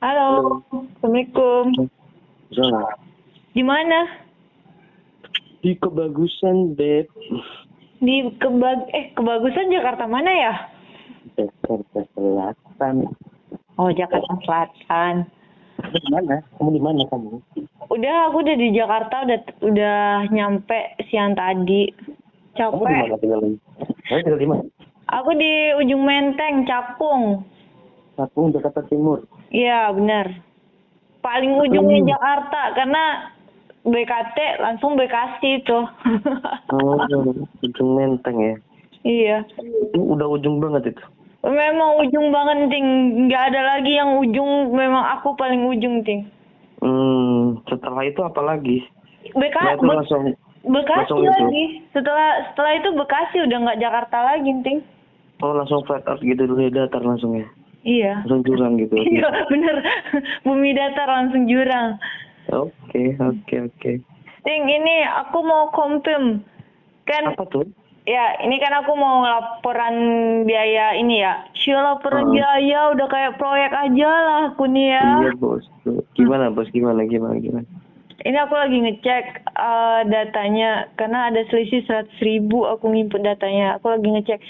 Halo. Assalamualaikum. Salah. Di mana? Di kebagusan, Beb. Di kebag eh kebagusan Jakarta mana ya? Jakarta Selatan. Oh, Jakarta Selatan. Di mana? Kamu di mana kamu? Udah, aku udah di Jakarta, udah udah nyampe siang tadi. Kamu di Capek. mana tinggal? Kamu tinggal di mana? Aku di ujung Menteng, Cakung. Aku Jakarta Timur. Iya, benar. Paling ujungnya Hmm. Jakarta karena BKT langsung Bekasi tuh. Oh, ujung Menteng ya. iya. Itu udah ujung banget itu. Memang ujung banget, Ting. Nggak ada lagi yang ujung, memang aku paling ujung, Ting. Hmm, setelah itu apa lagi? BK, Setelah itu Be- langsung Bekasi langsung itu. lagi. Setelah setelah itu Bekasi udah nggak Jakarta lagi, Ting. oh langsung flat earth gitu dulu ya datar langsung ya. Iya. Langsung jurang gitu. Iya, bener. Bumi datar langsung jurang. Oke, oke, oke. Ting, ini aku mau confirm. Kan Apa tuh? Ya, ini kan aku mau laporan biaya ini ya. Sih laporan Hmm. biaya udah kayak proyek aja lah aku nih ya. Iya bos. Gimana bos? Gimana? Gimana? Gimana? Ini aku lagi ngecek eh, datanya karena ada selisih 100 ribu aku nginput datanya. Aku lagi ngecek.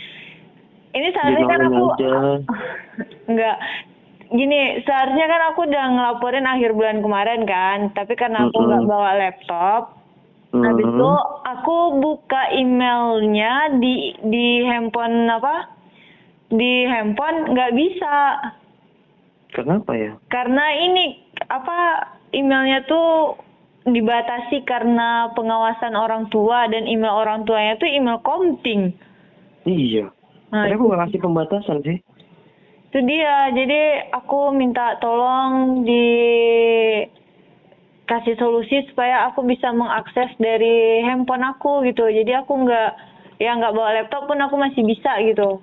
Ini seharusnya kan aku aja. enggak gini seharusnya kan aku udah ngelaporin akhir bulan kemarin kan tapi karena aku nggak bawa laptop Habis Hmm. itu aku buka emailnya di di handphone apa? Di handphone nggak bisa Kenapa ya? karena ini apa emailnya tuh dibatasi karena pengawasan orang tua dan email orang tuanya tuh email komting. Iya. Nah, Tapi aku nggak kasih pembatasan sih. Itu dia. Jadi aku minta tolong di kasih solusi supaya aku bisa mengakses dari handphone aku gitu. Jadi aku nggak ya nggak bawa laptop pun aku masih bisa gitu.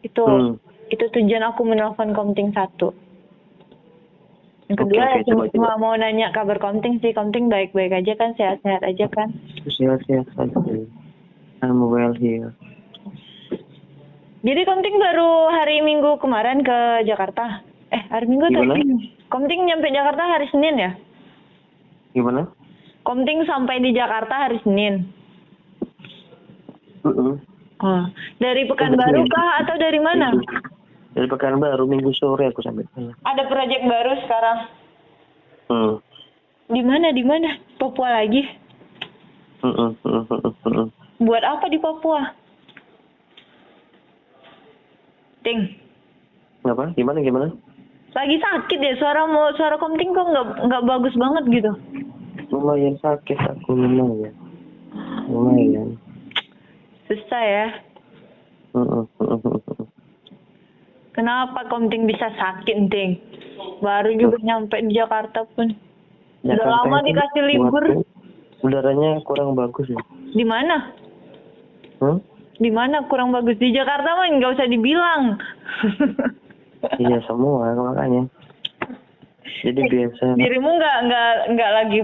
Itu Hmm. itu tujuan aku menelpon Komting satu. Yang kedua ya cuma, coba, cuma mau nanya kabar Komting sih. Komting baik-baik aja kan, sehat-sehat aja kan. Sehat-sehat saja. I'm well here. Jadi Komting baru hari Minggu kemarin ke Jakarta. Eh hari Minggu Gimana? Senin? Komting nyampe Jakarta hari Senin ya? Gimana? Komting sampai di Jakarta hari Senin. Mm-mm. Oh, dari Pekanbaru kah atau dari mana? Dari Pekanbaru minggu sore aku sampai sana. Ada proyek baru sekarang. Hmm. Di mana? Di mana? Papua lagi. Mm-mm, mm-mm. Buat apa di Papua? Ting, Apa? Gimana? Gimana? lagi sakit ya suara mau suara Komting kok nggak nggak bagus banget gitu. Lumayan sakit aku lumayan. Lumayan. Susah ya. Kenapa Komting bisa sakit, Ting? Baru juga nyampe di Jakarta pun. Udah Jakarta lama itu dikasih libur. Udaranya kurang bagus ya. Di mana? Hmm? Di mana kurang bagus di Jakarta mah nggak usah dibilang. Iya semua makanya. Jadi biasa. Dirimu nggak nggak nggak lagi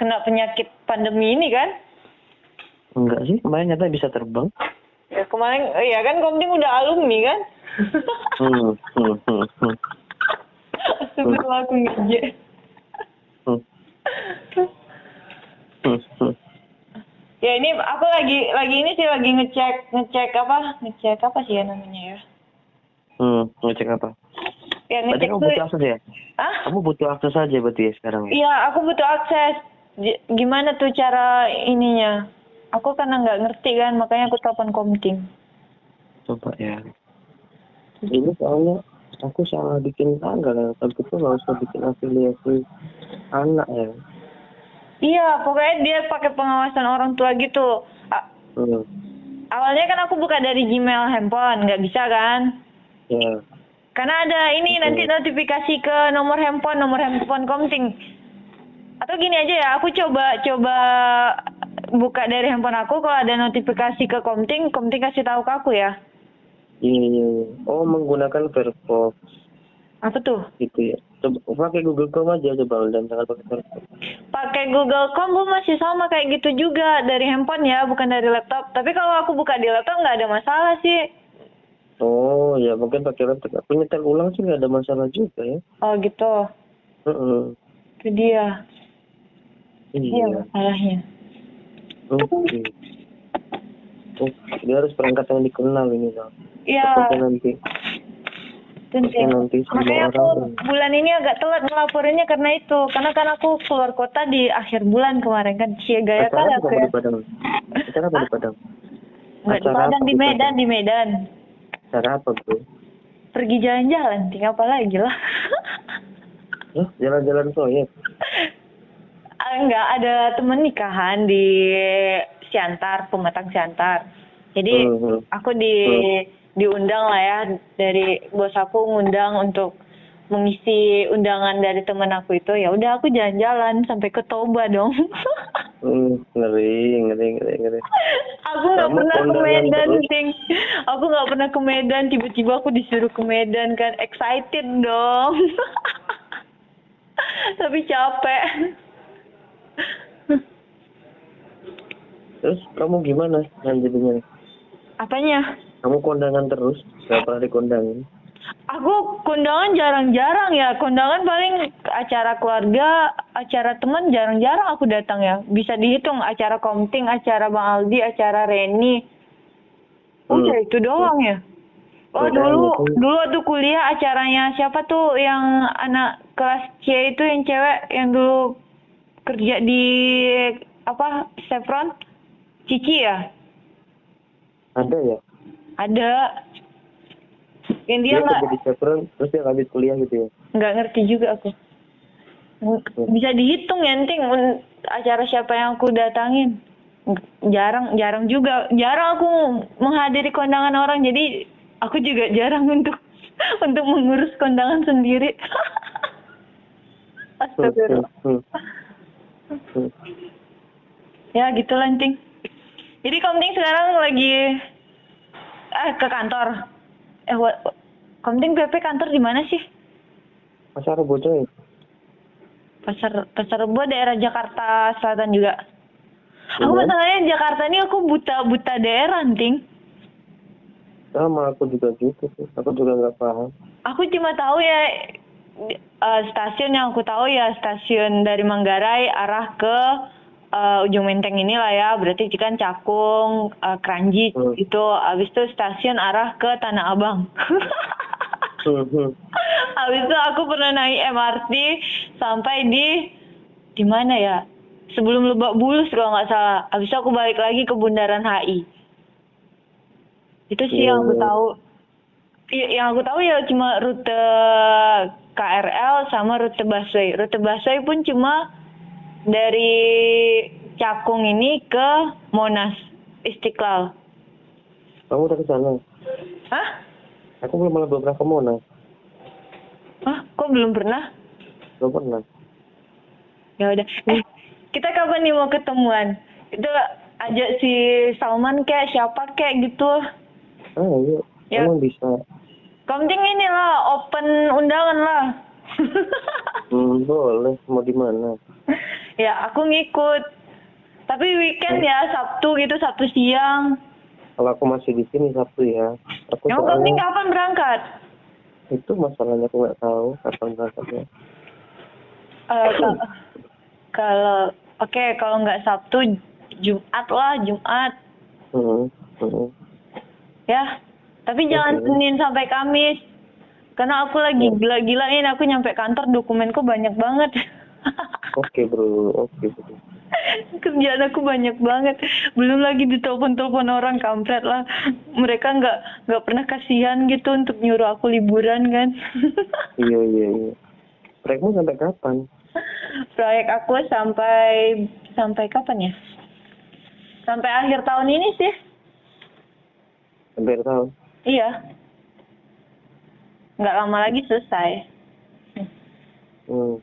kena penyakit pandemi ini kan? Enggak sih, kemarin nyata bisa terbang. Ya kemarin, ya kan Komting udah alumni kan? Hmm, hmm, hmm, hmm, aku. hmm, hmm, hmm. Ya ini aku lagi lagi ini sih lagi ngecek ngecek apa ngecek apa sih ya namanya ya? Hmm, ngecek apa? Ya Berarti ngecek kamu tuh. butuh akses ya? Ah? Kamu butuh akses aja berarti ya sekarang ya? Iya aku butuh akses. Gimana tuh cara ininya? Aku karena nggak ngerti kan makanya aku telepon Komting. Coba ya. Ini soalnya aku salah bikin tanggal ya. Tapi itu nggak usah bikin afiliasi anak ya. Iya pokoknya dia pakai pengawasan orang tua gitu. A- Hmm. awalnya kan aku buka dari Gmail handphone nggak bisa kan? Ya. Karena ada ini Betul. nanti notifikasi ke nomor handphone, nomor handphone Komting. Atau gini aja ya, aku coba coba buka dari handphone aku kalau ada notifikasi ke Komting, Komting kasih tahu ke aku ya. Iya, iya, iya. Oh, menggunakan Firefox Apa tuh? gitu ya. Coba pakai Google Chrome aja coba dan jangan pakai Firefox. Pakai Google Chrome pun masih sama kayak gitu juga dari handphone ya, bukan dari laptop. Tapi kalau aku buka di laptop nggak ada masalah sih. Oh ya mungkin pakai laptop. Aku nyetel ulang sih nggak ada masalah juga ya. Oh gitu. Heeh. Itu dia. Iya Iya. masalahnya. Oke. Oh, dia harus perangkat yang dikenal ini bang. Iya. Nanti. Nanti Makanya aku orang. bulan ini agak telat ngelaporinnya karena itu. Karena kan aku keluar kota di akhir bulan kemarin kan. Cie gaya apa aku ya. Acara apa di Padang? Nggak di Padang, di Medan, di Medan. Acara apa bro? Pergi jalan-jalan, tinggal apa lagi lah. Jalan-jalan proyek? Ah, Enggak, ada temen nikahan di Siantar, Pematang Siantar. Jadi Mhm. aku di diundang lah ya dari bos aku ngundang untuk mengisi undangan dari temen aku itu ya udah aku jalan-jalan sampai ke Toba dong. Hmm, ngeri, ngeri, ngeri, ngeri. aku nggak pernah ke Medan, terus? Ting. Aku nggak pernah ke Medan, tiba-tiba aku disuruh ke Medan kan, excited dong. Tapi capek. Terus kamu gimana lanjutnya? Apanya? Kamu kondangan terus? Gak pernah dikondangin? Aku kondangan jarang-jarang ya. Kondangan paling acara keluarga, acara teman jarang-jarang aku datang ya. Bisa dihitung acara komting, acara Bang Aldi, acara Reni. Udah Hmm. itu doang ya. Oh dulu tuh- dulu waktu kuliah acaranya siapa tuh yang anak kelas C itu yang cewek yang dulu kerja di apa Chevron Cici ya Ada ya? Ada. Yang dia Dia nggak kerja di Chevron, terus dia habis kuliah gitu ya? nggak ngerti juga aku. Bisa dihitung ya un- acara siapa yang aku datangin. Jarang jarang juga. Jarang aku menghadiri kondangan orang jadi aku juga jarang untuk untuk mengurus kondangan sendiri. Hmm, Astagfirullah. Hmm, hmm. Ya gitu lah Enting jadi Komting sekarang lagi eh ke kantor eh wa- Komting PP kantor di mana sih Pasar Rebo coy. Pasar Pasar Rebo daerah Jakarta Selatan juga. Aku Iya. masalahnya Jakarta ini aku buta buta daerah, Ting. Sama aku juga gitu sih. Aku juga nggak paham. Aku cuma tahu ya eh, stasiun yang aku tahu ya stasiun dari Manggarai arah ke ujung Menteng inilah ya. Berarti kan Cakung, eh, Kranji Hmm. itu. Habis itu stasiun arah ke Tanah Abang. Hmm, hmm. Habis itu aku pernah naik MRT sampai di di mana ya? Sebelum Lebak Bulus kalau nggak salah. Habis itu aku balik lagi ke Bundaran HI. Itu sih yang aku tahu. Iya, yang aku tahu ya cuma rute KRL sama rute busway. Rute busway pun cuma dari Cakung ini ke Monas Istiqlal. Kamu udah ke sana? Hah? Aku belum malah belum pernah ke Monas. Hah? Kok belum pernah? Belum pernah. Ya udah. Eh, kita kapan nih mau ketemuan? Itu ajak si Salman kayak siapa kayak gitu. Ah, yuk. Ya. Emang bisa. Komting ini lah, open undangan lah. Hmm, boleh. Mau di mana? ya, aku ngikut. Tapi weekend ya, Sabtu gitu, Sabtu siang. Kalau aku masih di sini Sabtu ya. Aku Yang penting soalnya kapan berangkat? itu masalahnya aku nggak tahu kapan berangkatnya. Ka- kalau oke kalau nggak Sabtu Jumat lah Jumat Hmm, hmm. ya tapi jangan Oke. Senin sampai Kamis karena aku lagi Ya. gila-gilain aku nyampe kantor dokumenku banyak banget Oke bro, oke bro. kerjaan aku banyak banget belum lagi ditelepon-telepon orang kampret lah mereka nggak nggak pernah kasihan gitu untuk nyuruh aku liburan kan Iya iya iya. Proyekmu sampai kapan? proyek aku sampai sampai kapan ya sampai akhir tahun ini sih Sampai akhir tahun. iya nggak lama lagi selesai Hmm.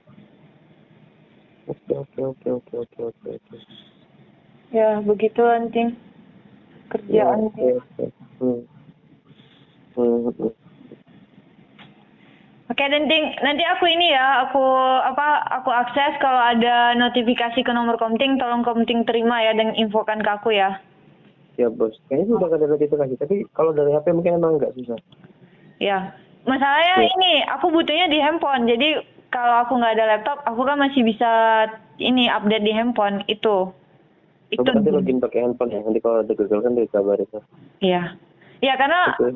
Oke oke oke oke oke oke oke. ya begitu anting Ya, kerjaan oke oke. Hmm. Hmm, hmm. Oke, Denting. Nanti aku ini ya, aku apa? Aku akses kalau ada notifikasi ke nomor Komting, tolong Komting terima ya dan infokan ke aku ya. siap bos kayaknya udah ada notifikasi tapi kalau dari HP mungkin emang nggak susah Ya, masalahnya Ya. ini aku butuhnya di handphone. Jadi kalau aku nggak ada laptop, aku kan masih bisa ini update di handphone itu. Itu. coba nanti login pakai handphone ya nanti kalau ada gagal kan dikabarin Iya. Ya karena oke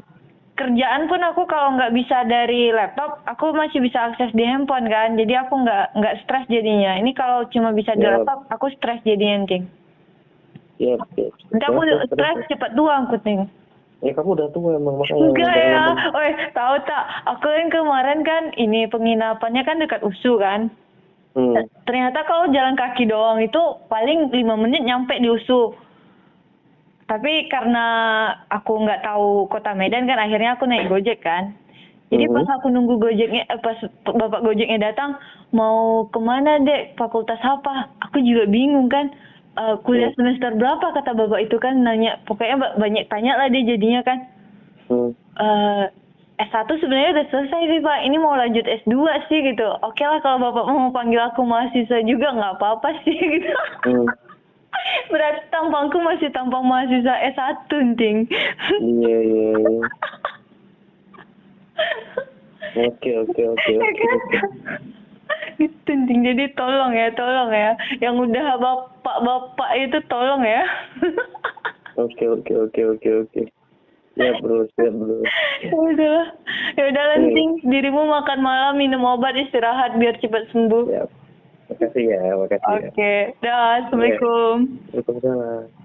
kerjaan pun aku kalau nggak bisa dari laptop, aku masih bisa akses di handphone kan. Jadi aku nggak nggak stres jadinya. Ini kalau cuma bisa di Ya. laptop, aku stres jadinya ting. siap siap Nanti aku stres cepat tua aku ting. Ya kamu udah tua emang makanya Enggak ya. Woi, tahu tak? Aku yang kemarin kan ini penginapannya kan dekat USU kan. hmm. Ternyata kalau jalan kaki doang itu paling lima menit nyampe di USU. Tapi karena aku nggak tahu kota Medan kan akhirnya aku naik Gojek kan. Jadi Mhm. pas aku nunggu Gojeknya, eh, pas bapak Gojeknya datang, mau ke mana dek? Fakultas apa? Aku juga bingung kan. Eh, kuliah Hmm. semester berapa kata bapak itu kan nanya. Pokoknya ba- banyak tanya lah dia jadinya kan. Hmm. eh S1 sebenarnya udah selesai sih Pak. Ini mau lanjut S2 sih gitu. Oke lah kalau Bapak mau panggil aku mahasiswa juga nggak apa-apa sih gitu. Hmm. Berarti tampangku masih tampang mahasiswa S1, Ting. iya iya iya oke oke oke. Gitu, Ting. Jadi tolong ya, tolong ya. Yang udah bapak-bapak itu tolong ya. oke oke oke oke oke siap bro siap bro ya udahlah. Ya udah Hmm. Ting. Dirimu makan malam, minum obat, istirahat biar cepat sembuh. siap makasih ya makasih Oke. ya Dah, Assalamualaikum. Waalaikumsalam